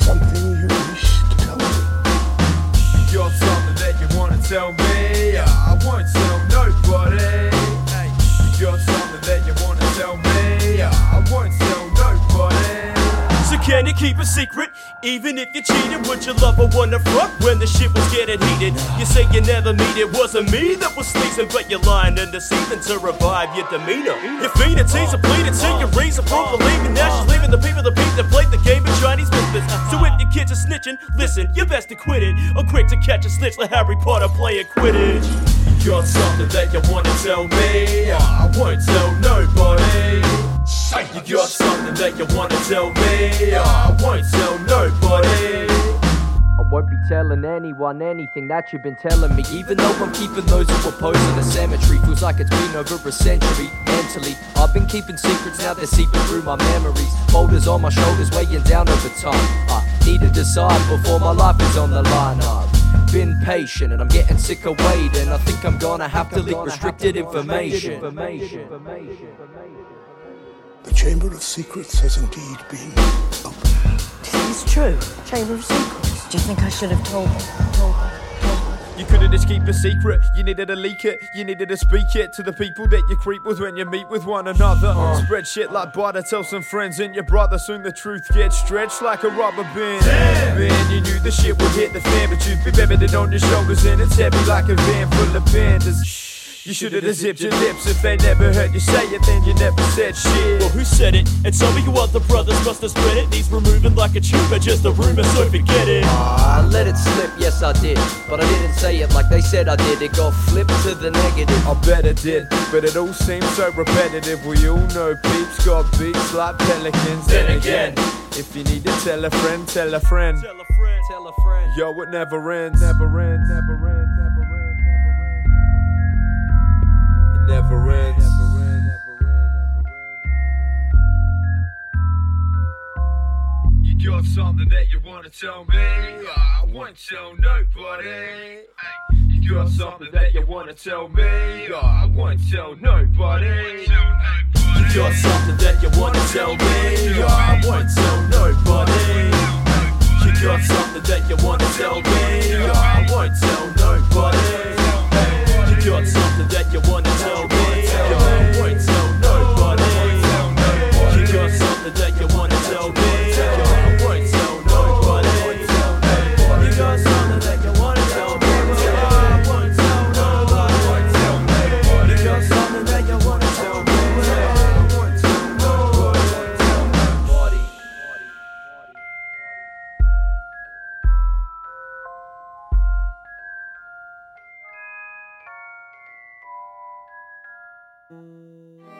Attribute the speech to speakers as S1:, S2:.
S1: something you wish to tell me? You're something that you wanna tell me.
S2: Can you keep a secret? Even if you cheated, would your lover wanna front when the shit was getting heated? You say you never meet it wasn't me that was sneezing, but you're lying and deceiving to revive your demeanor. You're feeding tease and pleading to your reason for believing. Now she's leaving the people, the people that played the game of Chinese whispers. So if your kids are snitching, listen, you're best to quit it. Or quick to catch a snitch like Harry Potter playing Quidditch.
S1: You got something that you wanna tell me? I won't tell nobody. You got something that you wanna tell me? I won't tell nobody.
S3: I won't be telling anyone anything that you've been telling me. Even though I'm keeping those who oppose in the cemetery. Feels like it's been over a century. Mentally, I've been keeping secrets, now they're seeping through my memories. Boulders on my shoulders, weighing down over time. I need to decide before my life is on the line. I've been patient and I'm getting sick of waiting. I think I'm gonna have to leak restricted information.
S4: The Chamber of Secrets has indeed been opened.
S5: It's true. Chamber of Secrets. Do you think I should have told them? Told them?
S1: You couldn't just keep a secret, you needed to leak it, you needed to speak it to the people that you creep with when you meet with one another. Uh. Spread shit like butter, tell some friends and your brother, soon the truth gets stretched like a rubber band. Man, you knew the shit would hit the fan, but you've been buried on your shoulders and it's heavy like a van full of pandas. You should have zipped your lips if they never heard you say it, then you never said shit.
S2: Well, who said it? And some of you other brothers must have spread it. Needs removing like a tumor, just a rumor, so forget it.
S3: Ah, I let it slip, yes I did. But I didn't say it like they said I did. It got flipped to the negative.
S1: I bet it did, but it all seems so repetitive. We all know peeps got beats like pelicans. Then again, if you need to tell a friend, tell a friend.
S2: Tell a friend,
S3: Tell a friend.
S1: Yo, it never ends, never ends, never ends, never ends, never ends. Got something that you wanna tell me? I won't tell nobody. You got something that you wanna tell me? I won't tell nobody. You got something that you wanna tell me? I won't tell
S3: Música